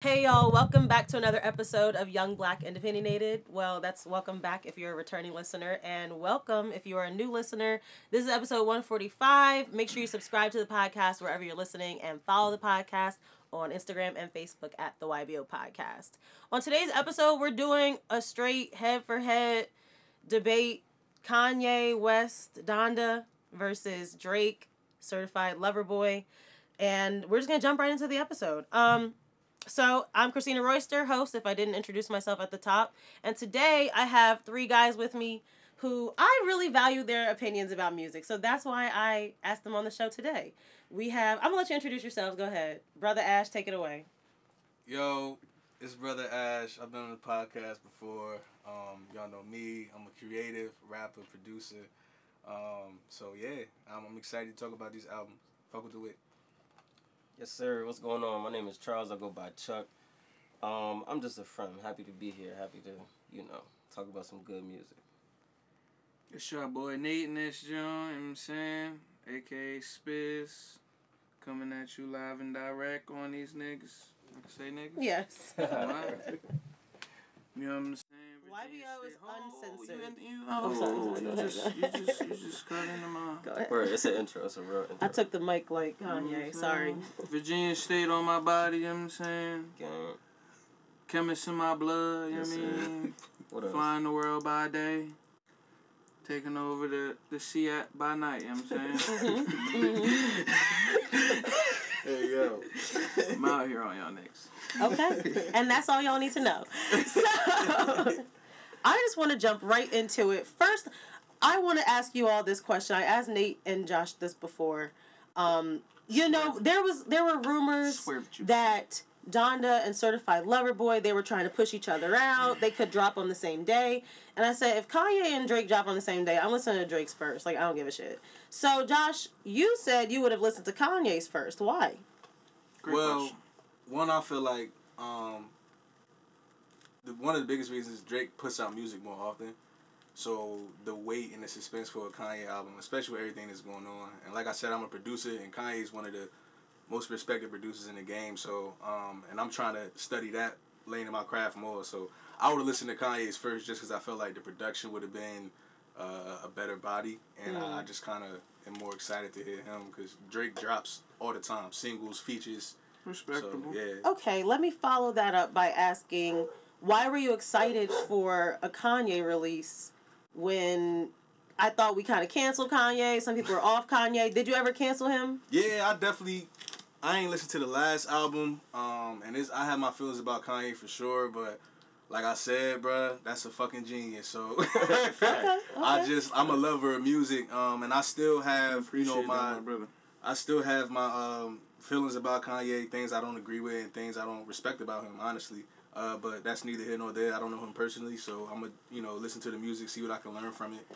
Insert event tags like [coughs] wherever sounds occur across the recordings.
Hey y'all, welcome back to another episode of Young Black and Opinionated. Well, that's welcome back if you're a returning listener, and welcome if you are a new listener. This is episode 145. Make sure you subscribe to the podcast wherever you're listening and follow the podcast on Instagram and Facebook at the YBO Podcast. On today's episode, we're doing a straight head for head debate Kanye West Donda versus Drake Certified Lover Boy. And we're just gonna jump right into the episode. Um so I'm Christina Royster, host, if I didn't introduce myself at the top. And today I have three guys with me who I really value their opinions about music. So that's why I asked them on the show today. We have, I'm gonna let you introduce yourselves. Go ahead. Brother Ash, take it away. Yo, it's Brother Ash. I've been on the podcast before. Um, y'all know me. I'm a creative, rapper, producer. Um, so yeah, I'm, I'm excited to talk about these albums. Fuck with the wit. Yes, sir. What's going on? My name is Charles. I go by Chuck. Um, I'm just a friend. Happy to be here. Happy to, you know, talk about some good music. It's your boy Nate in this joint, you know what I'm saying? AKA Spiz. Coming at you live and direct on these niggas. I can say niggas? Yes. You know what I'm saying? YBO is uncensored. You, you, I'm oh, sorry. you, just, you, just, you just cut into my... Go ahead. Word, it's an intro. It's a real intro. I took the mic like Kanye. Sorry. Virginia State on my body, you know what I'm saying? Gang. Chemist in my blood, you know what I mean? [laughs] What else? Flying the world by day. Taking over the, the sea at, by night, you know what I'm saying? [laughs] [laughs] Hey yo. I'm out here on y'all next. Okay. And that's all y'all need to know. So, I just want to jump right into it. First, I want to ask you all this question. I asked Nate and Josh this before. Um, you know, there was there were rumors Swear with you. that Donda and Certified Lover Boy they were trying to push each other out. They could drop on the same day. And I said, if Kanye and Drake drop on the same day, I'm listening to Drake's first. Like I don't give a shit. So Josh, you said you would have listened to Kanye's first. Why? Great well, question. one I feel like um, the, one of the biggest reasons Drake puts out music more often. So the wait and the suspense for a Kanye album, especially with everything that's going on, and like I said, I'm a producer, and Kanye is one of the most respected producers in the game. So, um, and I'm trying to study that lane in my craft more. So I would have listened to Kanye's first just because I felt like the production would have been uh, a better body, and I, I just kind of am more excited to hear him because Drake drops all the time, singles, features. So Respectable. yeah, Okay, let me follow that up by asking why were you excited for a Kanye release when I thought we kind of canceled Kanye? Some people were off Kanye. Did you ever cancel him? yeah, I definitely. I ain't listened to the last album, um, and it's, I have my feelings about Kanye for sure, but like I said, bruh, that's a fucking genius. So [laughs] I okay. just I'm a lover of music, um, and I still have you Appreciate know that, my my brother. I still have my um, feelings about Kanye, things I don't agree with, and things I don't respect about him, honestly. Uh, but that's neither here nor there. I don't know him personally, so I'm gonna you know listen to the music, see what I can learn from it,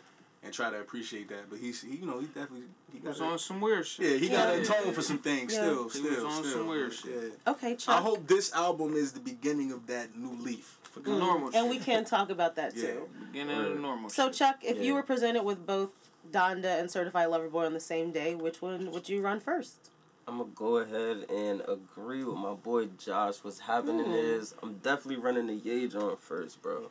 and try to appreciate that. But he's he, you know he definitely he He was got on some weird shit. yeah he got to Yeah. for some things Yeah. still He still was on still some weird shit. yeah. Okay, I hope this album is the beginning of that new leaf for The normal and shit. we can talk about that Yeah. too. Beginning of the normal So shit. Chuck, if you were presented with both Donda and Certified Lover Boy on the same day, which one would you run first? I'm gonna go ahead and agree with my boy Josh. What's happening Hmm. is I'm definitely running the Ye joint first, bro.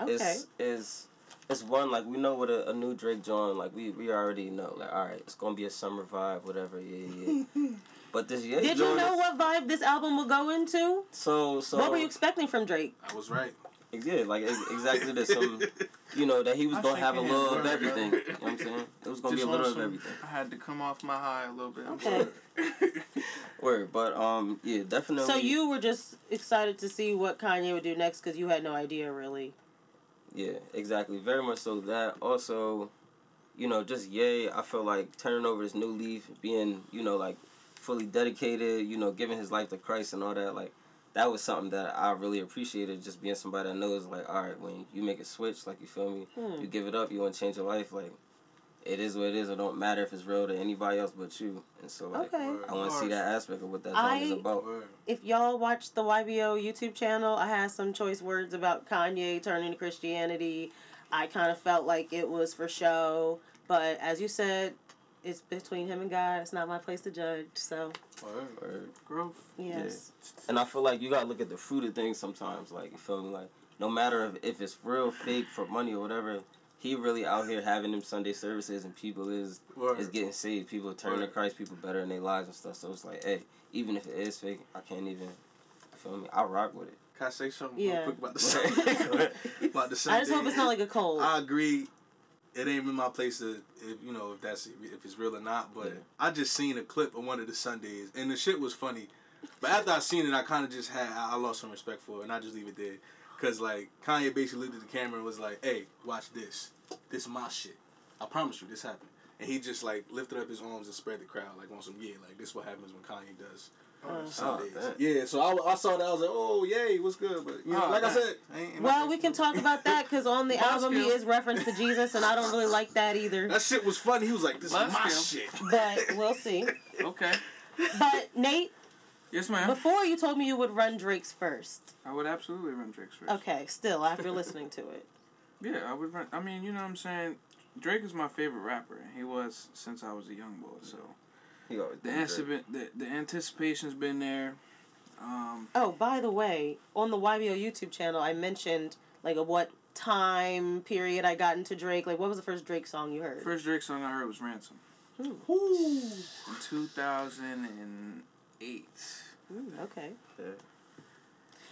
Okay. It's is it's one like we know what a, a new Drake joint like we we already know like all right it's gonna be a summer vibe whatever yeah yeah. [laughs] but this Ye Did you know is- what vibe this album will go into? So so what were you expecting from Drake? I was right. Yeah, like exactly this. Some, you know that he was I gonna have a it little is, of bro. everything. You know what I'm saying? It was gonna Just be a little on of everything. I had to come off my high a little bit. I'm Okay. sorry. [laughs] [laughs] Word, but um, yeah, definitely. So you were just excited to see what Kanye would do next because you had no idea really. Yeah, exactly. Very much so. That also, you know, just yay. I feel like turning over his new leaf, being you know like fully dedicated. You know, giving his life to Christ and all that. Like that was something that I really appreciated. Just being somebody that knows like, all right, when you make a switch, like you feel me, Hmm. you give it up. You want to change your life, like. It is what it is. It don't matter if it's real to anybody else but you. And so, like, Okay. I want to see that aspect of what that I- song is about. If y'all watch the YBO YouTube channel, I had some choice words about Kanye turning to Christianity. I kind of felt like it was for show, but as you said, it's between him and God. It's not my place to judge. So Word. Word. Growth. yes, And I feel like you gotta look at the fruit of things sometimes. Like you feel me? Like no matter if, if it's real, fake, for money or whatever, he really out here having them Sunday services and people is Word. is getting saved. People turning to Christ. People better in their lives and stuff. So it's like, hey, even if it is fake, I can't even. You feel me? I rock with it. Can I say something Yeah. real quick about the [laughs] Sunday? [laughs] about the Sunday? I just hope it's not like a cold. I agree. It ain't in my place to, if you know, if that's if it's real or not. But Yeah. I just seen a clip of one of the Sundays, and the shit was funny. But after I seen it, I kind of just had I lost some respect for it, and I just leave it there. Cause like Kanye basically looked at the camera and was like, "Hey, watch this. This is my shit. I promise you, this happened." And he just like lifted up his arms and spread the crowd like on some yeah, like this what happens when Kanye does. Uh, Sundays. Oh, yeah, so I, I saw that I was like, oh yay, what's good? But you know, Oh, like I said, ain't well, we can talk about that because on the [laughs] Last album he is referenced to Jesus, and I don't really like that either. That shit was funny. He was like, "This Last is my skill. shit." [laughs] But we'll see. Okay. But Nate, Yes, ma'am. before you told me you would run Drake's first. I would absolutely run Drake's first. Okay, still after listening to it. [laughs] Yeah, I would run. I mean, you know what I'm saying? Drake is my favorite rapper, and he was since I was a young boy. So He always the been the, the anticipation's been there. Um, Oh, by the way, on the YBO YouTube channel, I mentioned like a what time period I got into Drake. Like, what was the first Drake song you heard? first Drake song I heard was Ransom Ooh, Ooh. in 2008. ooh, okay.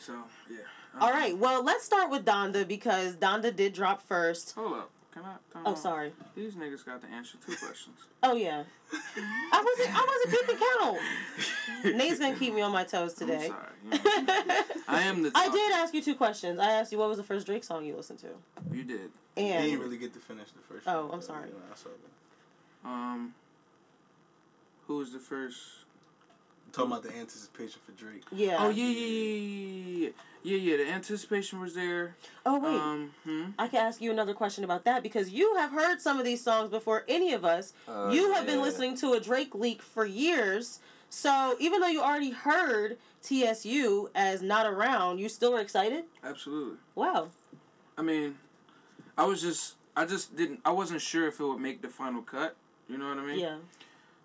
So yeah. All right. Well, let's start with Donda because Donda did drop first. Hold up. Can I? Time Oh, sorry. These niggas got to answer two questions. Oh yeah. I wasn't. I wasn't keeping count. Nate's gonna keep me on my toes I'm today. sorry. you know. I am the. [laughs] I did ask you two questions. I asked you what was the first Drake song you listened to, You did. He and didn't really get to finish the first. Oh, one, I'm but, sorry. you know, I saw that. Um. Who was the first? Talking about the anticipation for Drake. yeah. Oh yeah, yeah, yeah, yeah, yeah, yeah. The anticipation was there. Oh wait. Um. Hmm. I can ask you another question about that because you have heard some of these songs before any of us. Uh, you have been listening to a Drake leak for years. So even though you already heard TSU as not around, you still are excited? Absolutely. Wow. I mean, I was just, I just didn't, I wasn't sure if it would make the final cut. You know what I mean? Yeah.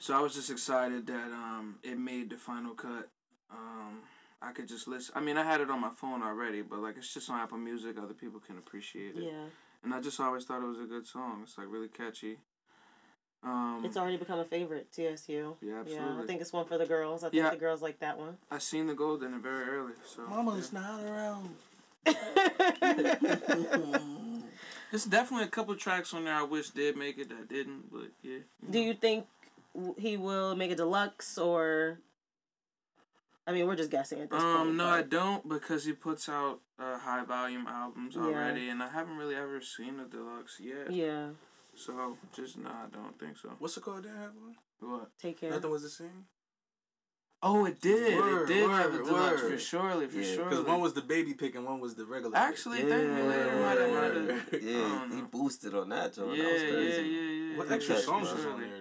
So I was just excited that um it made the final cut. Um, I could just listen. I mean, I had it on my phone already, but like it's just on Apple Music. Other people can appreciate it. Yeah. And I just always thought it was a good song. It's like really catchy. Um, It's already become a favorite, TSU. Yeah, Yeah, I think it's one for the girls. I think Yeah. the girls like that one. I seen the gold in it very early. So Mama's yeah. not around. [laughs] [laughs] There's definitely a couple tracks on there I wish did make it that didn't, but yeah. Do you think w- he will make a deluxe or? I mean, we're just guessing at this point. Um, no, I don't because he puts out uh, high volume albums Yeah. already, and I haven't really ever seen a deluxe yet. Yeah. So just no, I don't think so. What's it called? That have one? What? Take care. Nothing was the same. Oh, it did. Word, it did have a deluxe word. for surely, for Yeah, sure. Because one was the baby pick and one was the regular. pick. actually thank me later. Might have, might have. Yeah, he boosted on that joint. Yeah, that was yeah, crazy. yeah, yeah. What yeah, extra songs was on there though?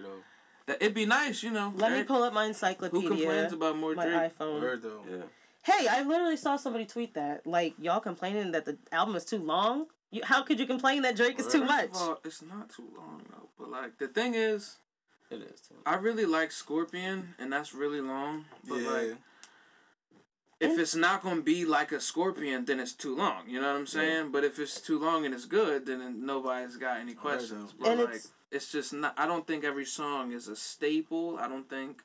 That it'd be nice, you know. Let me pull up my encyclopedia. Who complains about more my Drake? iPhone. Word though. Yeah. Hey, I literally saw somebody tweet that. Like, y'all complaining that the album is too long? You, how could you complain that Drake is too much? First of all, it's not too long though. But like the thing is, It is too. I really like Scorpion, and that's really long. But yeah. like, if it's not gonna be like a Scorpion, then it's too long. You know what I'm saying? But if it's too long and it's good, then nobody's got any questions. But And like, it's- it's, just not. I don't think every song is a staple. I don't think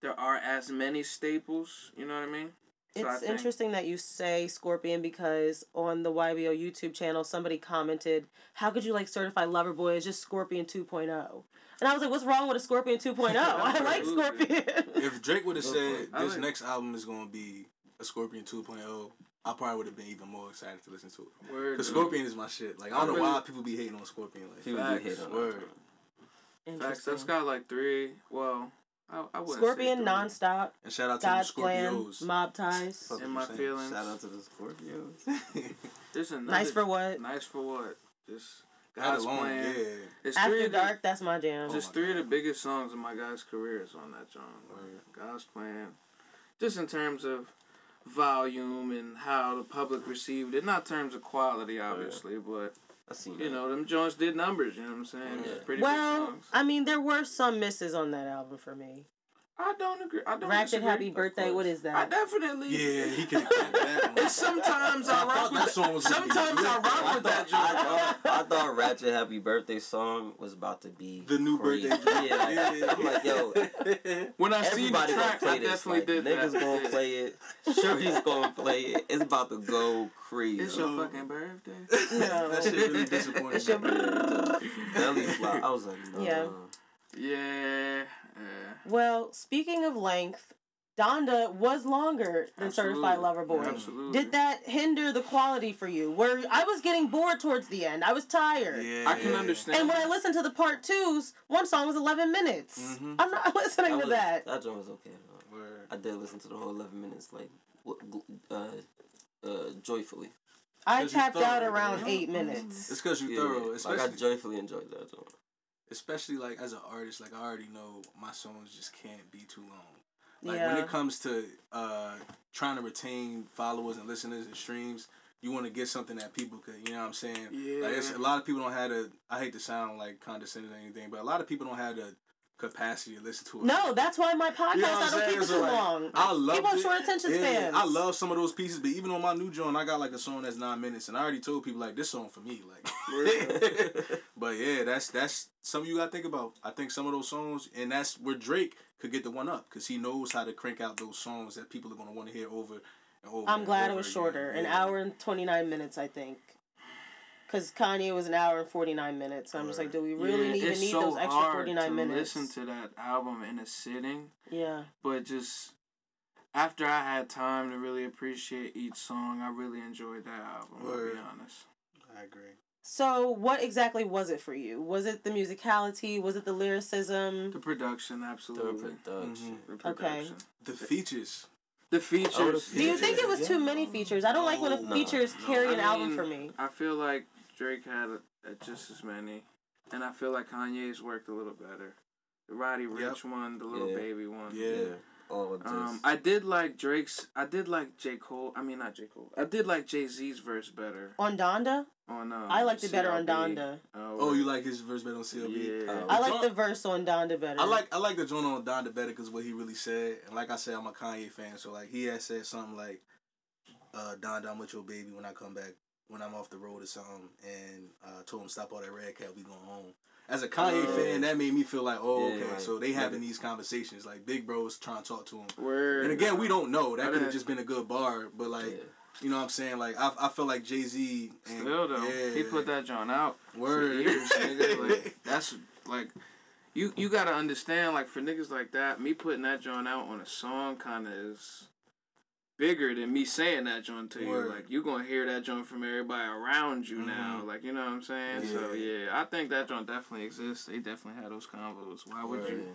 there are as many staples. You know what I mean? So I It's think- interesting that you say Scorpion because on the YBO YouTube channel, somebody commented, How could you like certify Lover Boy? It's just Scorpion 2.0. And I was like, What's wrong with a Scorpion 2.0? [laughs] I like Scorpion. If Drake would have said for it. I this like- next album is gonna be a Scorpion 2.0, I probably would have been even more excited to listen to it. Word. Cause dude. Scorpion is my shit. Like I I don't know really- why people be hating on Scorpion. Like People Facts. do hate on Word. that. joint. Facts. Interesting. That's got like three. Well, I, I wouldn't Scorpion say three. nonstop, and shout out to God's the plan, Scorpios. mob ties. Fuck In my saying. feelings. Shout out to the Scorpios. [laughs] There's another, Nice for what? Nice for what? Just God's alone, plan. yeah. It's three After of the- Dark, that's my jam. Oh just my three of the biggest songs in my guy's career is on that song. Word. God's plan. Just in terms of volume and how the public received it. Not terms of quality, obviously, but seen You that. know, them joints did numbers. You know what I'm saying? Yeah. Pretty Well, big songs. I mean, there were some misses on that album for me. I don't agree. I don't Ratchet disagree. Happy Birthday, what is that? I definitely. Yeah, he [laughs] can. have that one. And sometimes [laughs] I I rock with that that. song was Sometimes I lit. rock with that thought, joint. I, thought, I thought Ratchet Happy Birthday song was about to be The new crazy. birthday. joint. Yeah, I'm like, yo, [laughs] When I see the everybody gonna track, play I this. definitely Like, did niggas that. gonna play it. Shorty's gonna play it. It's about to go crazy. It's your fucking birthday. No. that shit really disappointed It's your me. Yeah, belly flop. I was like, no. Yeah. Yeah. Yeah. Well, speaking of length, Donda was longer than Certified Lover Boy. Absolutely. Did that hinder the quality for you? Where I was getting bored towards the end. I was tired. Yeah. I can understand. And when I listened to the part twos, one song was 11 minutes. Mhm. I'm not [laughs] listening That to was- that. That joint was okay. Word. I did listen to the whole 11 minutes, like, uh, uh, joyfully. I tapped out around eight minutes. It's because you Yeah, thorough, like, I got joyfully enjoyed that joint. Especially like as an artist. Like I already know my songs just can't be too long. Like yeah. when it comes to uh trying to retain followers and listeners and streams, you want to get something that people could, you know what I'm saying? Yeah. Like it's, a lot of people don't have to. I hate to sound like condescending or anything, but a lot of people don't have the capacity to listen to it. no, that's why my podcast You know I don't keep it So, too like, long. I love People it. short attention Yeah, spans. I love some of those pieces, but even on my new joint, I got like a song that's nine minutes, and I already told people like this song for me, like. [laughs] but yeah, that's that's something you gotta think about. I think some of those songs, and that's where Drake could get the one up because he knows how to crank out those songs that people are gonna want to hear over and over. I'm and glad it over was again. shorter. An Yeah. hour and 29 minutes, I think. Because Kanye was an hour and 49 minutes. So I'm just like, do we really Yeah, even it's need so those extra hard 49 to minutes? Listen to that album in a sitting, yeah. but just after I had time to really appreciate each song, I really enjoyed that album. I'll be honest. I agree. So, what exactly was it for you? Was it the musicality? Was it the lyricism? The production, The absolutely. production. Mm-hmm. The Okay. production. The features. The features. Oh, do you think it was too many features? I don't like when No, the no, features no. carry I an album mean, for me. I feel like Drake had a, a just as many, and I feel like Kanye's worked a little better. The Roddy Ricch one, the little Yeah. baby one. Yeah. Yeah. All of this. Um, I did like Drake's. I did like J Cole. I mean, not J Cole. I did like Jay Z's verse better On Donda? on. Um, I liked it better on Donda. Oh, you like his verse better on CLB? Yeah. Oh. I like John- the verse on Donda better. I like I like the joint on Donda better because what he really said, and like I said, I'm a Kanye fan, so like he had said something like, uh, "Donda, I'm with your baby when I come back, when I'm off the road or something," and uh, told him stop all that red cat, we going home. As a Kanye Oh. fan, that made me feel like, oh, Yeah, okay, right. so they having Yeah. these conversations, like big bros trying to talk to him. Word. And again, we don't know. That could have just been a good bar, but like, Yeah. you know what I'm saying? Like, I, I feel like Jay Z. Still though, he put that John out. for Word. years. Like, [laughs] that's like. You, you gotta understand, like for niggas like that, me putting that John out on a song kind of is bigger than me saying that joint to you. Like you gonna hear that joint from everybody around you mm-hmm. now. Like you know what I'm saying? So Yeah. yeah, I think that joint definitely exists. They definitely had those combos. Why would Word. you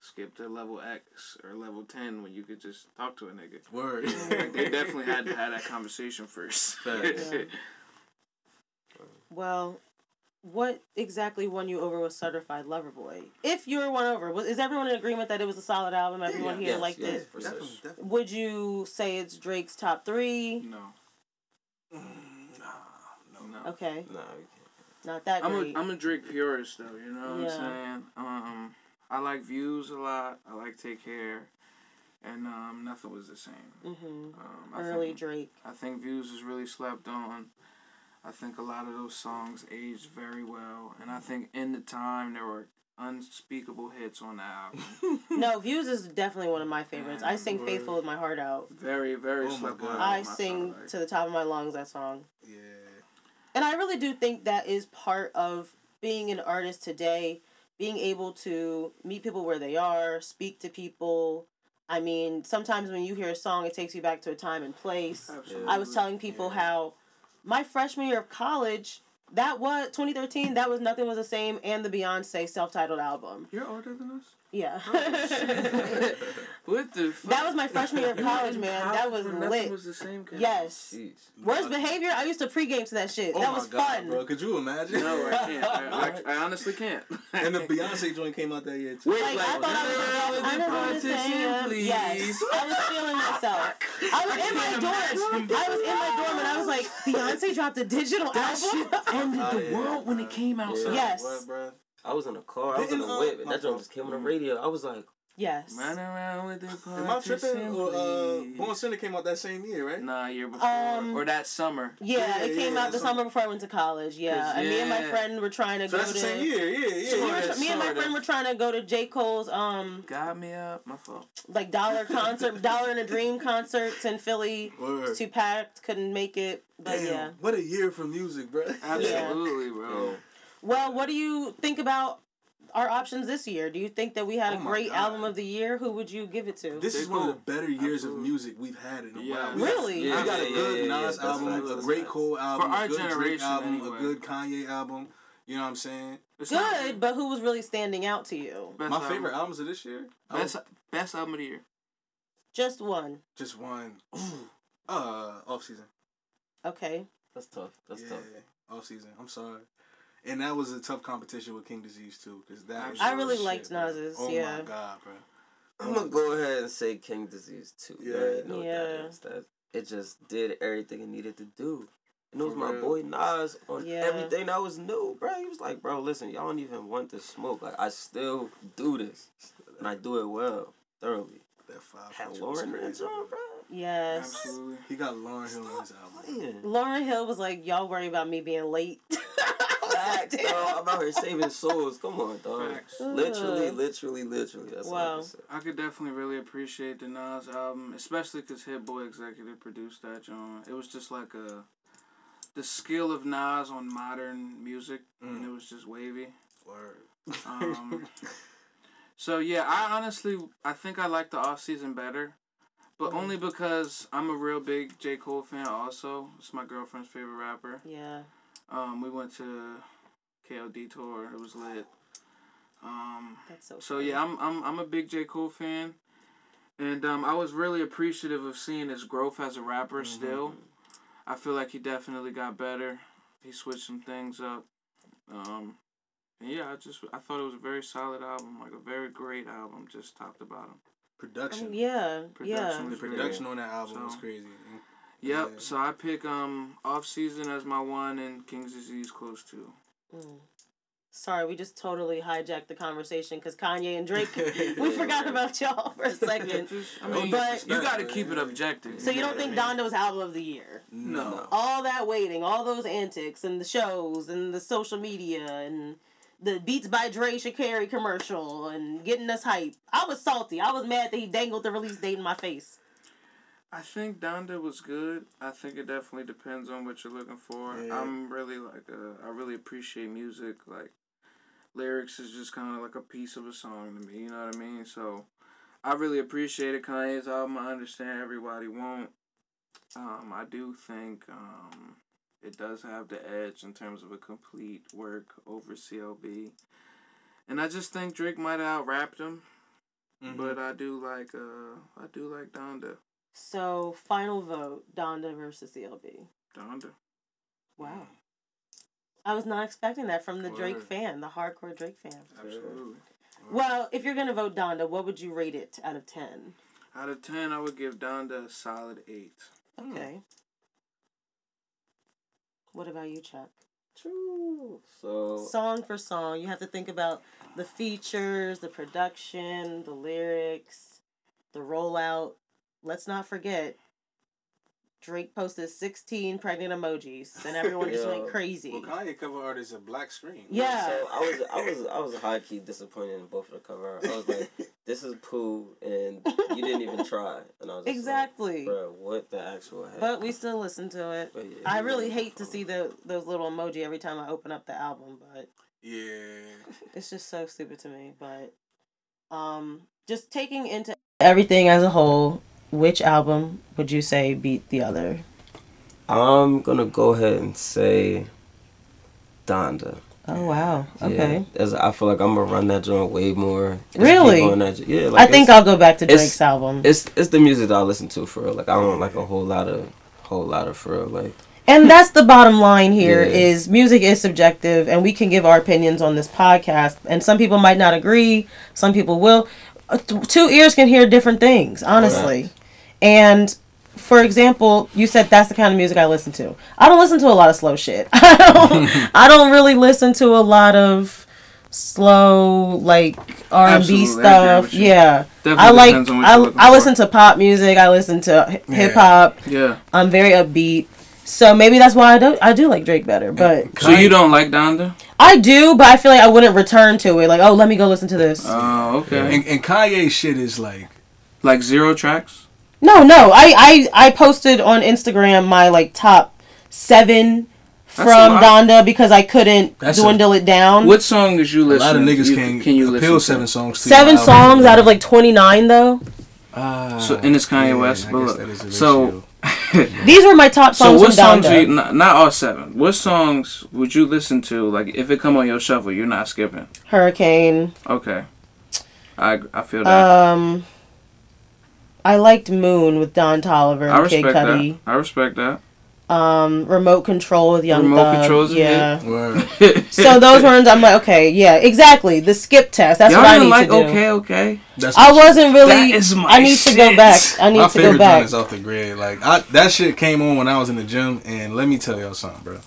skip to level X or level ten when you could just talk to a nigga? Word. Like they [laughs] definitely had to have that conversation first. Yeah. [laughs] Well, what exactly won you over with Certified Lover Boy? If you were won over, was, is everyone in agreement that it was a solid album? Everyone Yeah. here Yes, liked yes, it. for Definitely, definitely. Would you say it's Drake's top three? no, Mm, Nah, no. no. Okay, Nah, we not that I'm great. a I'm a Drake purist though, you know what Yeah. I'm saying? Um I like views a lot. I like Take Care. And um nothing was the same. hmm Um I Early think, Drake. I think views is really slept on. I think a lot of those songs aged very well and I think in the time there were unspeakable hits on the album. [laughs] No, Views is definitely one of my favorites. I sing Faithful with my heart out. Very, very Oh my God. I sing like. to the top of my lungs that song. Yeah. And I really do think that is part of being an artist today, being able to meet people where they are, speak to people. I mean, sometimes when you hear a song, it takes you back to a time and place. Absolutely. I was telling people Yeah. how my freshman year of college, that was 2013, that was Nothing Was the Same and the Beyonce self titled album. You're older than us? Yeah. Oh, [laughs] what the fuck? that was my freshman year of college, man. That was lit. was the same campus. Yes. Jeez. Worst behavior. I used to pregame to that shit. Oh that my was God, fun. bro. Could you imagine? No, I can't. I, I, I honestly can't. and the Beyonce joint came out that year too. Wait, Like, I thought I was, I Relevant was politician, please. Yes, I was feeling [laughs] myself. I was in my dorm. I was in my dorm, and I was like, Beyonce dropped a digital That album. shit ended Oh, the yeah, world when it came out. Yes. What, bro? I was in a car. I was in Didn't, a uh, whip, and that joint just came on the radio. I was like, Yes. Run around with the Am I tripping? politician, Or, uh. Born Sinner came out that same year, right? Nah, year before Um, or that summer. Yeah, Yeah, it came yeah, out the so- summer before I went to college. Yeah. and me and my friend were trying to So go that's to. the same year. Yeah, yeah. So we were, me and my sorta. friend were trying to go to J Cole's um Got me up, my fault. like dollar concert, [laughs] dollar and a dream concerts in Philly. Word. Too packed, couldn't make it. But Damn, yeah. what a year for music, bro. Absolutely, bro. Yeah. Well, what do you think about our options this year? Do you think that we had Oh a great God. album of the year? Who would you give it to? This J. is one of the better years Absolutely. of music we've had in a Yeah. while. We Really? Yeah, we got a good yeah, yeah, Nas that's album, facts, a great facts. Cole album, For our a good Drake generation, album, anyway. a good Kanye album. You know what I'm saying? It's not- Good, but who was really standing out to you? best My album. favorite albums of this year, I Best would- best album of the year. Just one. just one. Ooh, uh, off season. Okay. That's tough. That's yeah, tough. off season. I'm sorry. And that was a tough competition with King Disease too, because that. is I really shit, liked bro. Nas's, Oh yeah. my god, bro. I'm gonna go ahead and say King Disease too. Yeah. Yeah, you know what Yeah. that is. That it just did everything it needed to do. And it was For my real. boy Nas on Yeah. everything that was new, bro. He was like, bro, listen, y'all don't even want to smoke. Like I still do this, and I do it well, thoroughly. That five. Had feature was Lauryn in that crazy, joint, bro. Yes. Absolutely. He got Lauryn Hill on his album. Playing. Lauryn Hill was like, "Y'all worry about me being late." [laughs] I was like, Facts, [laughs] dog. I'm out here saving souls. Come on, dog. Facts. Literally, literally, literally. That's all I Wow. can say. I could definitely really appreciate the Nas album, especially because Hit Boy Executive produced that joint. It was just like a the skill of Nas on modern music, and Mm. it was just wavy. Word. Um, [laughs] so yeah, I honestly I think I like the off season better, but Mhm. only because I'm a real big J Cole fan. Also, it's my girlfriend's favorite rapper. Yeah. Um, we went to KOD tour. It was lit. Um, That's so. so funny. yeah, I'm I'm I'm a big J Cole fan, and um, I was really appreciative of seeing his growth as a rapper. Mhm. Still, I feel like he definitely got better. He switched some things up. Um, and yeah, I just I thought it was a very solid album, like a very great album, just top to bottom. I Production. mean, yeah. Yeah. Production The production on that album was crazy. Yep. Yeah. So I pick um off season as my one and King's Disease close two. Mm. Sorry, we just totally hijacked the conversation because Kanye and Drake. [laughs] we Yeah, forgot right. about y'all for a second. [laughs] I mean, But- you got to keep it objective. So you don't think what I mean? Donda was album of the year? No. All that waiting, all those antics, and the shows, and the social media, and the Beats by Dre Sha'Carri commercial, and getting us hype. I was salty. I was mad that he dangled the release date in my face. I think Donda was good. I think it definitely depends on what you're looking for. Yeah. I'm really like uh, I really appreciate music. Like lyrics is just kind of like a piece of a song to me. You know what I mean? So I really appreciated Kanye's album. I understand everybody won't. Um, I do think um, it does have the edge in terms of a complete work over CLB. And I just think Drake might have out rapped him, Mhm. but I do like uh I do like Donda. So final vote: Donda versus CLB. Donda. Wow. I was not expecting that from the Drake fan, the hardcore Drake fan. Absolutely. Well, if you're gonna vote Donda, what would you rate it out of ten? Out of ten, I would give Donda a solid eight. Hmm. Okay. What about you, Chuck? True. So Song for song, you have to think about the features, the production, the lyrics, the rollout. Let's not forget, Drake posted 16 pregnant emojis, and everyone just went [laughs] Yo. crazy. Well, Kanye cover art is a black screen. Yeah. So I was I was I was high key disappointed in both of the cover art. I was like, [laughs] this is poo, and you didn't even try. And I was just Exactly. like, bro, what the actual heck? But we still listen to it. But yeah, I really hate to see the those little emoji every time I open up the album, but Yeah. it's just so stupid to me. But um, just taking into everything as a whole, which album would you say beat the other? I'm gonna go ahead and say Donda. Oh wow. Okay. Yeah, as I feel like I'm gonna run that joint way more. Really? that, yeah, I think I'll go back to Drake's album. it's it's the music that I listen to for real. Like I don't like a whole lot of whole lot of for real. Like And that's the bottom line here: Yeah. is music is subjective, and we can give our opinions on this podcast. And some people might not agree. Some people will. Uh, Two ears can hear different things, honestly. And for example, you said that's the kind of music I listen to. I don't listen to a lot of slow shit. [laughs] I don't. I don't really listen to a lot of slow like R and B Absolutely, I stuff. Yeah, Definitely I like. depends on what I, I listen to pop music. I listen to hip hop. Yeah. I'm very upbeat. So maybe that's why I do I do like Drake better. But So you don't like Donda? I do, but I feel like I wouldn't return to it. Like, oh, let me go listen to this. Oh, okay. And, and Kanye shit is like Like zero tracks? No, no. I, I I posted on Instagram my like top seven That's from. Donda because I couldn't That's a- dwindle it down. What song did you listen to? a lot of niggas you, can, can you appeal listen seven to? songs. To Seven your songs out of like twenty nine though. Ah, So and it's Kanye yeah, West, I but guess look, that is the so. [laughs] These were my top songs. so songs what from songs? Donda. Are you, not, not all seven. What songs would you listen to? Like if it come on your shuffle, you're not skipping. Hurricane. Okay, I I feel that. Um, I liked Moon with Don Toliver I and Kid respect that. I respect that. Um, Remote Control with Young Remote Thug. Control's a yeah. Word. [laughs] So those ones, I'm like, okay, yeah, exactly. The skip test. That's Y'all what I need like to do. okay, okay. That's I wasn't really. That is my I need to go shit. back. I need My to go favorite back. joint is off the grid. Like I, that shit came on when I was in the gym, and let me tell y'all something, bro.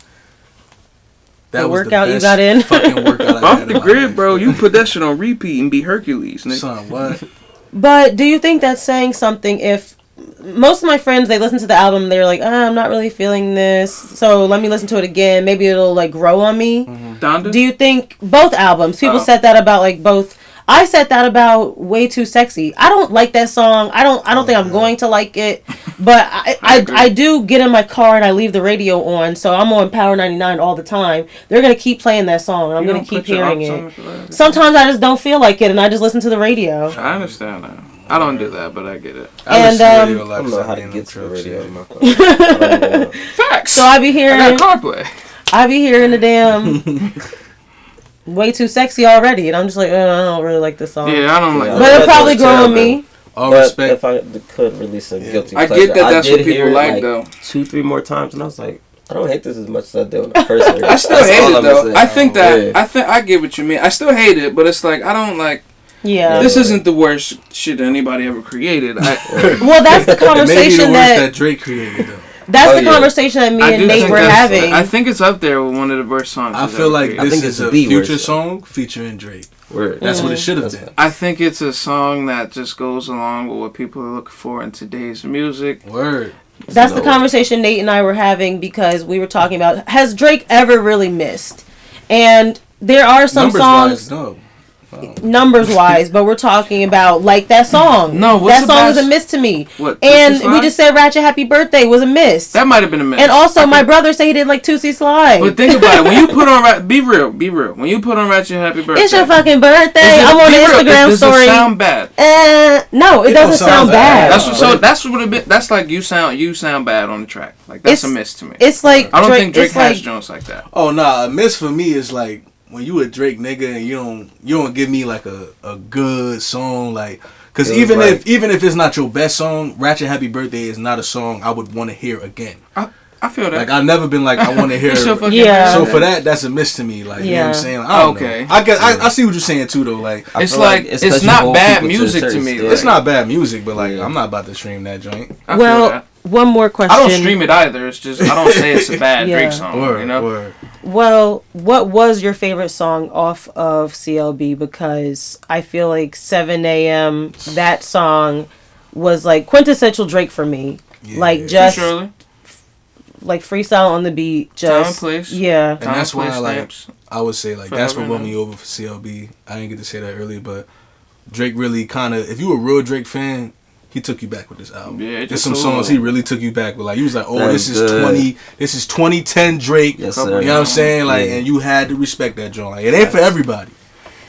The was workout you got in? Fucking workout I Off had the in grid, life, bro. You put that shit on repeat and be Hercules. Nigga. Son, what? [laughs] But do you think that's saying something if most of my friends they listen to the album they're like ah, i'm not really feeling this so let me listen to it again maybe it'll like grow on me Donda. do you think both albums people Oh. said that about like both i said that about way too sexy i don't like that song i don't i don't think i'm going to like it but i [laughs] I I. I, do get in my car and i leave the radio on so i'm on power 99 all the time they're gonna keep playing that song and i'm You gonna keep hearing it on the playlist. sometimes i just don't feel like it and i just listen to the radio I understand that. I don't do that, but I get it. I And, listen to um, radio a lot I don't 'cause know I how be to get the to the radio. in my car. I. [laughs] Facts. so i be I hearing got CarPlay. I be hearing the damn [laughs] way too sexy already, and I'm just like, uh, I don't really like this song. Yeah, I don't like. Yeah. But That it'll probably was grow on me. All But respect. if I could release a Yeah. guilty I get that. That's did what people hear it, like, though. Two, three more times, and I was like, I don't hate this as much as I did when I first heard [laughs] it. I still That's hate it though. saying. I think that Yeah. I think I get what you mean. I still hate it, but it's like I don't like. Yeah. This isn't the worst shit anybody ever created. I, [laughs] well, that's the [laughs] It may be the conversation worst that, that Drake created though. That's Oh, the yeah. conversation that me I and Nate were having. I think it's up there with one of the worst songs. I feel like created. I this think is it's a the future song featuring Drake. Word. That's what it should have been. I think it's a song that just goes along with what people are looking for in today's music. Word. that's the conversation Nate and I were having because we were talking about has Drake ever really missed? And there are some Numbers songs wise, no. Oh. numbers wise, but we're talking about like that song. No, what's that the song was a miss to me. What? And we just said Ratchet Happy Birthday was a miss. that might have been a miss. and also, I my could- brother said he didn't like Toosie Slide. But think about it. When you put on, [laughs] Ra- be real, be real. When you put on Ratchet Happy Birthday, it's your fucking birthday. it- I'm on be the real, Instagram does story. It sound bad. Uh, no, it, It doesn't sound, sound bad. bad. That's what, so. That's what a bit. That's like you sound. You sound bad on the track. Like that's It's- a miss to me. it's like I don't Drake, think Drake has like, Jones like that. Oh nah, a miss for me is like when you a Drake nigga and you don't you don't give me like a, a good song like because even like- if even if it's not your best song, Ratchet Happy Birthday is not a song I would want to hear again. I I feel that. Like I've never been like I want to [laughs] hear. It's Yeah. so for that, that's a miss to me. Like you know what I'm saying. Like, I don't Okay. Know. I get. I, I see what you're saying too though. Like I It's feel like- it's 'cause you not bad music to certain me, standard. it's not bad music, but like Yeah. I'm not about to stream that joint. I feel well, that. one more question. I don't stream it either. It's just I don't say it's a [laughs] [laughs] bad Yeah. Drake song. Word, you know. word. Well, what was your favorite song off of CLB? Because I feel like 7 a.m. That song was like quintessential Drake for me. Yeah. Like just Surely. like freestyle on the beat. Time Just place. yeah. And Time, that's why I like- stamps. I would say like that's what Forever won me over for CLB. I didn't get to say that earlier, but Drake really kind of, if you a real Drake fan, he took you back with this album. Yeah, There's just some songs little- he really took you back with. Like you was like, oh, That's this is good. twenty, this is 2010 Drake. Yes, sir. You know what I'm saying? Like, Yeah. and you had to respect that joint. Like, it ain't for everybody,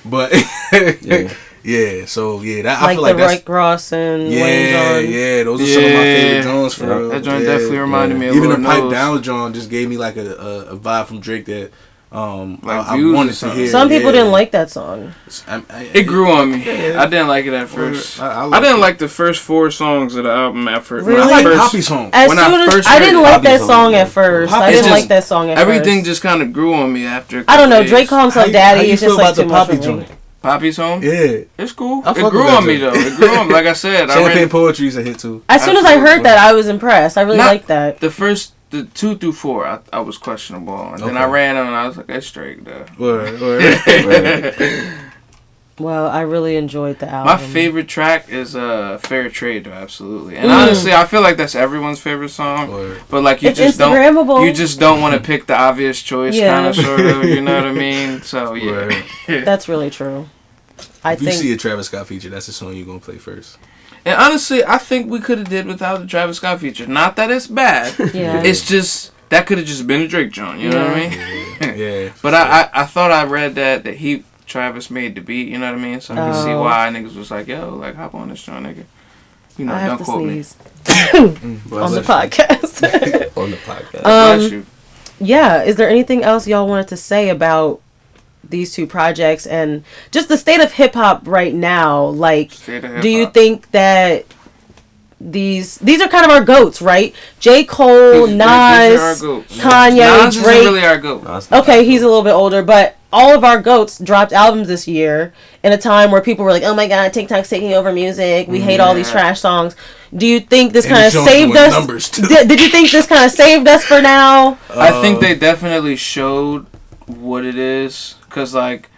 but [laughs] yeah, Yeah. So yeah, that I Like feel the like that's Rick Ross and Wayne yeah, John. yeah. Those are some of my favorite Yeah. Jones for Yeah. real. That joint Yeah. definitely reminded yeah. me of Even the Lord pipe Knows. down John just gave me like a, a, a vibe from Drake that Um, Like I, I wanted to hear. Some people yeah. didn't like that song. I, I, It grew on me. Yeah. I didn't like it at first. I, I, I didn't it. like the first four songs of the album at first. when Really? I I like first- Poppy song. As When I soon as first I didn't like that song at first. I didn't like that song at Everything first. just kind of grew on me after. I don't know. couple Drake days. calls How you- daddy. how you It's feel just like about the too much Poppy for joint? Poppy song. Yeah. It's cool. I it grew with that on me though. It grew on. Like I said, [laughs] I Champagne read poetry is a hit too. As soon as I heard that, I was impressed. I really Not- liked that. the first the two through four. I, I was questionable, and then I ran them and I was like, "That's straight." Though. Word, word. [laughs] Well, I really enjoyed the album. My favorite track is uh "Fair Trade," though, absolutely. And Mm. honestly, I feel like that's everyone's favorite song. Word. But like you It's just don't you just don't want to pick the obvious choice, Yeah. kind of, sort of. You know what I [laughs] mean? So yeah. Word. [laughs] That's really true. I If you see a Travis Scott feature, that's the song you're gonna play first. And honestly, I think we could have did without the Travis Scott feature. Not that it's bad. [laughs] yeah. It's just that could have just been a Drake joint. You know what I mean? Yeah. [laughs] yeah But I, I I thought I read that that he Travis made the beat. You know what I mean? So I can see Oh. why niggas was like, yo, like hop on this joint, nigga. You know, I have don't to quote me. sneeze [coughs] [coughs] Mm, on the podcast. [laughs] on the podcast. Um, Bless you. yeah. Is there anything else y'all wanted to say about these two projects and just the state of hip hop right now? Like, do you think that these these are kind of our goats, right? J. Cole, These- these are our Nas, goats. Kanye, Nas Drake. isn't really our goat. No, it's not Okay, he's a little bit older, but all of our goats dropped albums this year in a time where people were like, "Oh my god, TikTok's taking over music. We hate all these trash songs." Do you think this kind of saved us? numbers, too. Did, did you think this kind of saved us for now? I think Uh, they definitely showed what it is, cause like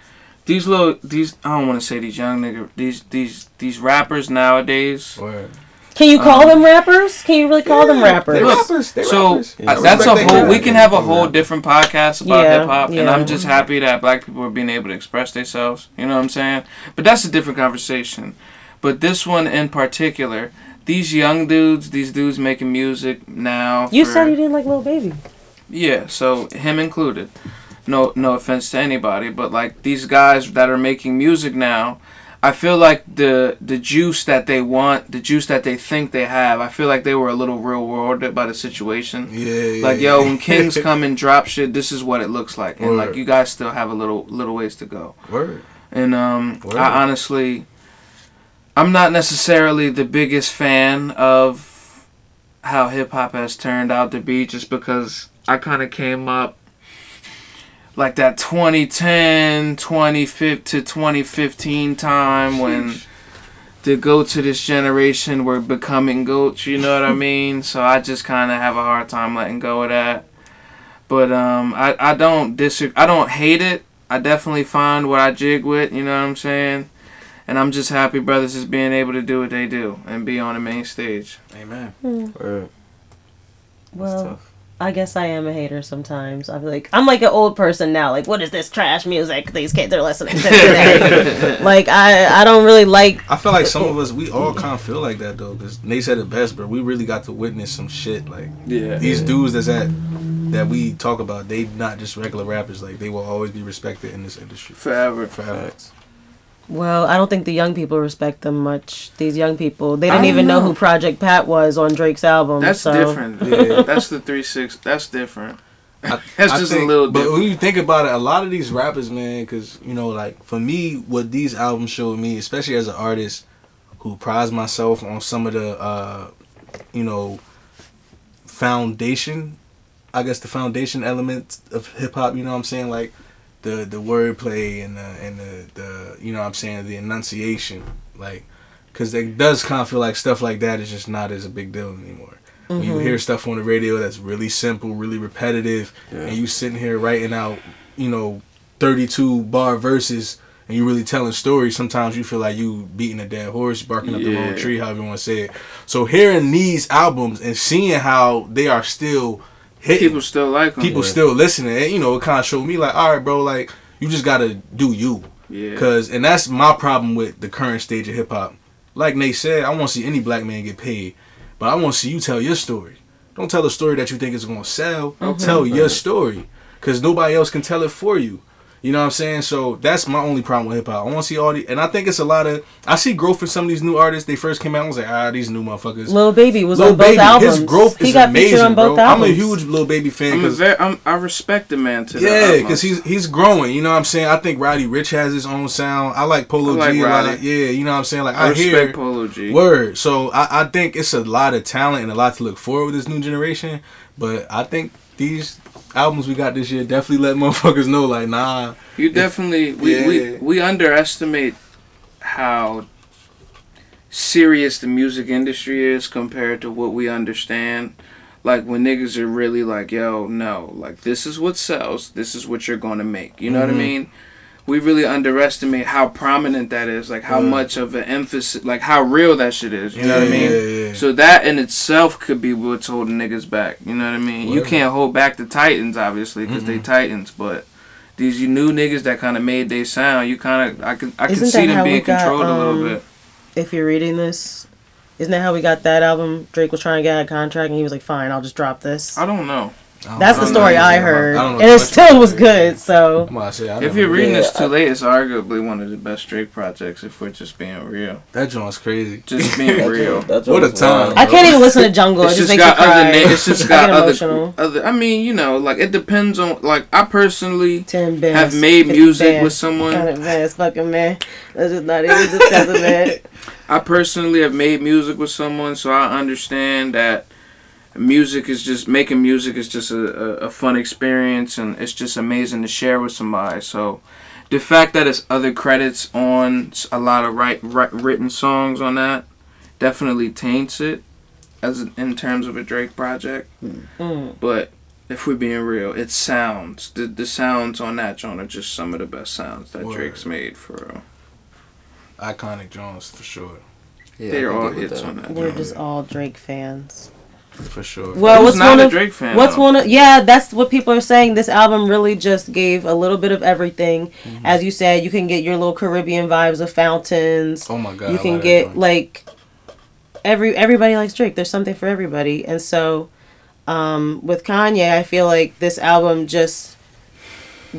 these little these I don't want to say these young nigga these these these rappers nowadays. Word. Can you call Um, them rappers? Can you really call them rappers? they Look, rappers. They So rappers. Yeah, uh, that's a whole. We can have a whole different podcast about Yeah, hip hop, and. I'm just happy that black people are being able to express themselves. You know what I'm saying? But that's a different conversation. But this one in particular, these young dudes, these dudes making music now. You for- said you didn't like Lil Baby. Yeah, so him included. No, no offense to anybody, but like these guys that are making music now, I feel like the the juice that they want, the juice that they think they have, I feel like they were a little real worlded by the situation. Yeah, yeah. Like yo, when [laughs] Kings come and drop shit, this is what it looks like, and like you guys still have a little little ways to go. Word. And um, Word. I honestly, I'm not necessarily the biggest fan of how hip hop has turned out to be, just because I kind of came up like that 2010, 2015 to 2015 time when the goats of this generation were becoming goats. You know what I [laughs] mean? So I just kind of have a hard time letting go of that. But um, I I don't disagree. I don't hate it. I definitely find what I jig with. You know what I'm saying? And I'm just happy brothers is being able to do what they do and be on the main stage. Amen. Word. That's Well, tough. I guess I am a hater sometimes. I'm like, I'm like an old person now. Like, what is this trash music these kids are listening to today? [laughs] like, I I don't really like. I feel like some of us, we all kind of feel like that though, because Nate said it best, bro. We really got to witness some shit. Like Yeah. these dudes that's at that we talk about, they not just regular rappers. Like they will always be respected in this industry Forever. forever. Facts. Well, I don't think the young people respect them much. These young people, they didn't even know. know. who Project Pat was on Drake's album. That's so. different. [laughs] Yeah. That's the three six. That's different. I- [laughs] That's I just think- a little But different. when you think about it, a lot of these rappers, man, because you know, like for me, what these albums showed me, especially as an artist who prides myself on some of the, uh, you know, foundation, I guess the foundation elements of hip hop. You know what I'm saying? Like the the wordplay and the and the, the you know what I'm saying the enunciation, like. Cause it does kind of feel like stuff like that is just not as a big deal anymore. When you Mhm. hear stuff on the radio that's really simple, really repetitive, Yeah. and you sitting here writing out, you know, 32 bar verses, and you really telling stories, sometimes you feel like you beating a dead horse, barking up the wrong tree, however you want to say it. So hearing these albums and seeing how they are still hitting, People still like them. people Yeah. still listening, and, you know, it kind of showed me like, all right, bro, like you just gotta do you, Yeah. cause and that's my problem with the current stage of hip hop. Like Nate said, I want to see any black man get paid, but I want to see you tell your story. Don't tell a story that you think is gonna sell. Mhm. Tell your story, cause nobody else can tell it for you. You know what I'm saying? So that's my only problem with hip hop. I want to see all the, and I think it's a lot of. I see growth for some of these new artists. They first came out, I was like, ah, these new motherfuckers. Lil Baby was Lil on both Baby, albums. his growth he is got amazing, on both bro. I'm a huge Lil Baby fan I'm, a because I'm I respect the man to yeah, because he's he's growing. You know what I'm saying? I think Roddy Ricch has his own sound. I like Polo I like G a lot. Roddy. Yeah, you know what I'm saying? Like I I, respect hear Polo G. word. So I, I think it's a lot of talent and a lot to look forward with this new generation. But I think these albums we got this year definitely let motherfuckers know like nah. You definitely we, Yeah. we we underestimate how serious the music industry is compared to what we understand. Like when niggas are really like, yo, no, like this is what sells, this is what you're gonna make. You know what I Mhm. mean? We really underestimate how prominent that is, like how Yeah. much of an emphasis, like how real that shit is. You know what I mean? Yeah, yeah. So that in itself could be what's holding niggas back. You know what I mean? You can't hold back the Titans, obviously, because they. Titans. But these you new niggas that kind of made they sound, you kind of I can I can Isn't see them being got, controlled a little um, bit. If you're reading this, isn't that how we got that album? Drake was trying to get a contract, and he was like, "Fine, I'll just drop this." I don't know. I don't- That's the story I anything about- heard, I and it still was good. So I'm about to say, If you're reading Yeah, this too I- late, it's arguably one of the best Drake projects. If we're just being real, that joint's crazy. just being [laughs] That real. joint- that What a was time. wild. I can't even listen to Jungle. It's it just, just makes got me cry. other. Na- it's just got get other, other. I mean, you know, like it depends on. Like I personally have made music with someone. Hundred fucking man. That's just not even discussing, man. [laughs] I personally have made music with someone, so I understand that music is just making music is just a, a, a fun experience and it's just amazing to share with somebody. So the fact that it's other credits on a lot of write, write written songs on that definitely taints it as in terms of a Drake project. Mm. But if we're being real, it sounds the the sounds on that joint are just some of the best sounds that Word. Drake's made for real. Iconic Jones for sure. Yeah, They're all hits that. on that. We're joint. just all Drake fans. For sure. Well, Who's what's not one a of Drake fan? what's though? one of yeah? That's what people are saying. This album really just gave a little bit of everything. Mm-hmm. As you said, you can get your little Caribbean vibes of fountains. oh my god. you can love get like every everybody likes Drake. There's something for everybody, and so um, with Kanye, I feel like this album just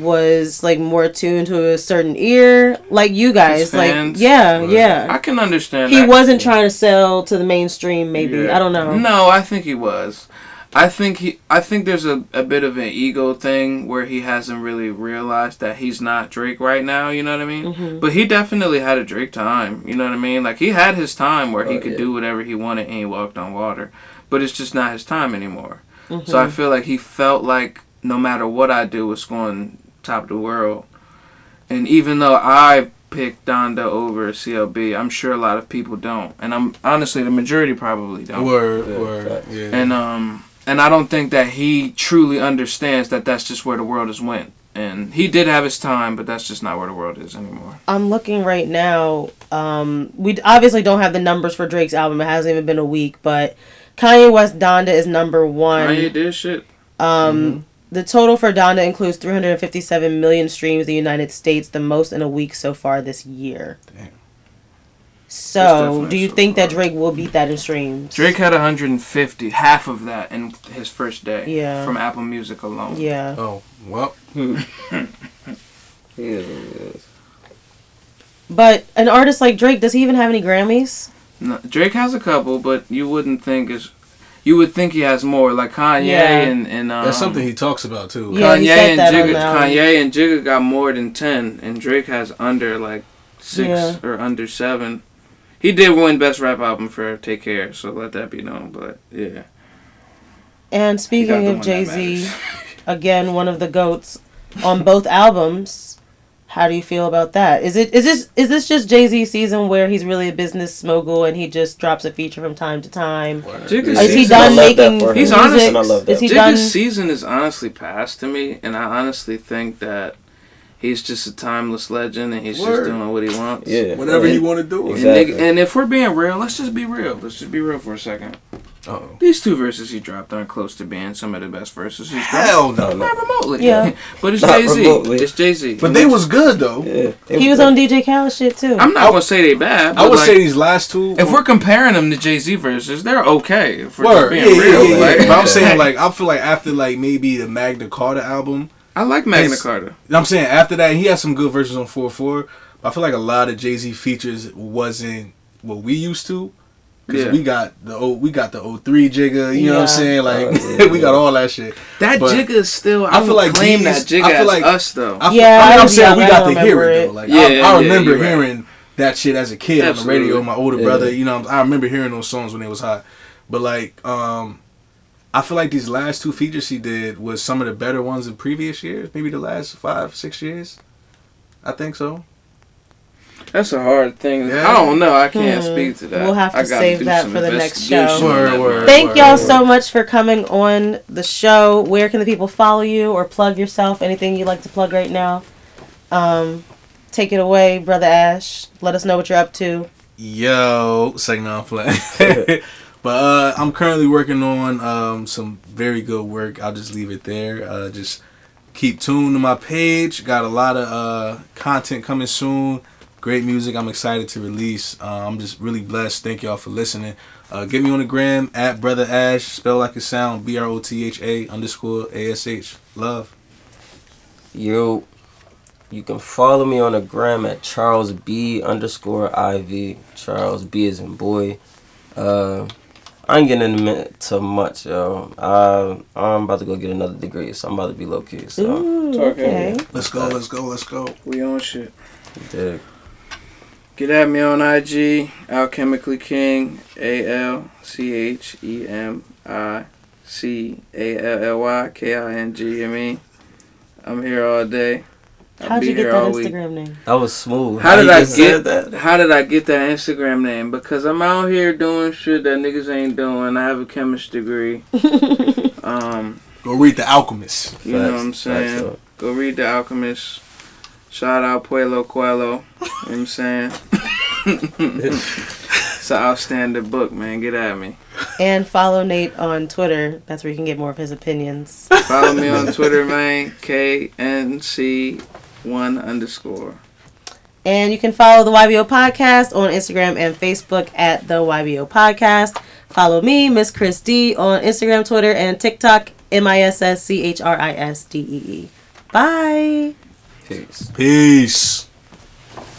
was like more tuned to a certain ear, like you guys, like yeah, yeah. I can understand. He that. wasn't trying to sell to the mainstream, maybe Yeah. I don't know. No, I think he was. I think he. I think there's a, a bit of an ego thing where he hasn't really realized that he's not Drake right now. You know what I mean? Mhm. But he definitely had a Drake time. You know what I mean? Like he had his time where he Oh, could yeah. do whatever he wanted and he walked on water. But it's just not his time anymore. Mhm. So I feel like he felt like no matter what I do, it's going top of the world. And even though I picked Donda over CLB, I'm sure a lot of people don't. And I'm honestly the majority probably don't. Word, Yeah, word. Yeah. And um and I don't think that he truly understands that that's just where the world has went. And he did have his time, but that's just not where the world is anymore. I'm looking right now. Um, we obviously don't have the numbers for Drake's album. It hasn't even been a week, but Kanye West Donda is number one. Kanye did shit. Um, the total for Donda includes 357 million streams in the United States, the most in a week so far this year. Damn. So, do you so think that Drake will beat that in streams? Drake had 150, half of that in his first day. Yeah. From Apple Music alone. Yeah. oh well. [laughs] He is what he is. But an artist like Drake, does he even have any Grammys? No, Drake has a couple, but you wouldn't think is, you would think he has more. Like Kanye Yeah. and and um, That's something he talks about too. Yeah, Kanye said and that Jigga. Kanye and Jigga got more than ten, and Drake has under like six Yeah. or under seven. He did win best rap album for Take Care, so let that be known. But yeah, And speaking of Jay Z, [laughs] again one of the goats on both albums. How do you feel about that? Is it is this is this just Jay Z season where he's really a business mogul and he just drops a feature from time to time? Jigga Is he done I love that making. He's honest- And I love that. Is he Jigga's done? season is honestly past to me, and I honestly think that he's just a timeless legend, and he's Word. just doing what he wants. Yeah. Whatever yeah. you want to do. And, Exactly. nigga- and if we're being real, let's just be real. Let's just be real for a second. Oh These two verses he dropped aren't close to being some of the best verses he's dropped. hell no. No, Not remotely. Yeah. [laughs] but it's Jay Z. remotely. It's Jay Z. But they was good though. Yeah. It He was on DJ Khaled shit too. I'm not gonna say they bad. I would like, say these last two. if we're comparing them to Jay Z verses, they're okay. If we're Word, just being yeah, real, yeah, yeah. like, But I'm saying [laughs] like I feel like after like maybe the Magna Carta album, I like Magna It's- Carta. I'm saying after that, he had some good versions on four four. But I feel like a lot of Jay Z features wasn't what we used to. Cause Yeah. we got the o, we got the 03 Jigga, you know what I'm saying? Like Oh, [laughs] yeah, we got all that shit. That But Jigga is still. I, I feel like claim these- that Jigga I feel like- us though. I, Yeah, I I mean, I'm was saying young, we got to hear it it. though. Like Yeah, I, I remember you're right. hearing that shit as a kid on the radio. My older Yeah. brother, you know, I remember hearing those songs when they was hot. But like, um, I feel like these last two features he did was some of the better ones in previous years. Maybe the last five, six years. I think so. That's a hard thing. Yeah. I don't know. I can't Hmm. speak to that. We'll have to I gotta save do that for the next show. on that Word. Thank word, y'all word. so much for coming on the show. Where can the people follow you or plug yourself? Anything you'd like to plug right now? Um, take it away, brother Ash. Let us know what you're up to. Yo, second on play. But uh, I'm currently working on um, some very good work. I'll just leave it there. Uh, just keep tuned to my page. Got a lot of uh, content coming soon. Great music. I'm excited to release. Uh, I'm just really blessed. Thank y'all for listening. Uh, get me on the gram at brother Ash. Spell like it sound. B R O T H A underscore A S H. Love. Yo, you can follow me on the gram at Charles B underscore IV. Charles B is in boy. Uh, I ain't getting into much, yo. Uh, I'm about to go get another degree, so I'm about to be low key. So, Ooh, Talk okay. Let's go. Let's go. Let's go. We on shit. dig. Get at me on IG, Alchemically King, A L C H E M I C A L L Y K I N G M E. I'm here all day. I'll How'd you get that all week. Instagram name? That was smooth. How did I get that? How did I get that Instagram name? Because I'm out here doing shit that niggas ain't doing. I have a chemist degree. [laughs] Um, Go read The Alchemist. you know what I'm saying? though. Go read The Alchemist. Shout out Paulo Coelho. You know what I'm saying? [laughs] it's an outstanding book, man. Get at me. and follow Nate on Twitter. That's where you can get more of his opinions. Follow me on [laughs] Twitter, man. KNC1 underscore. And you can follow the YBO Podcast on Instagram and Facebook at the YBO Podcast. Follow me, Miss Chris D, on Instagram, Twitter, and TikTok, M I S S C H R I S D E E. Bye. Peace. Peace.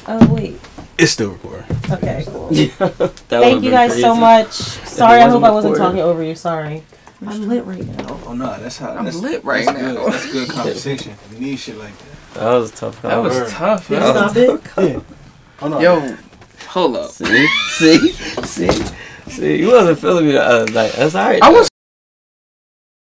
Oh, wait. It's still recording. Okay, cool. [laughs] That Thank you been guys so much. Sorry, I wasn't hope I wasn't recorded. talking over you. Sorry. I'm lit right now. Oh no, that's how. I'm that's, lit right that's now. Good. That's good [laughs] conversation. We need shit like that. That was a tough. That was Word. tough, Did you yo. stop it? Yeah. [laughs] Oh no. Yo, hold up. See, [laughs] see, see, see. You wasn't feeling me the other night. That's alright. I though. was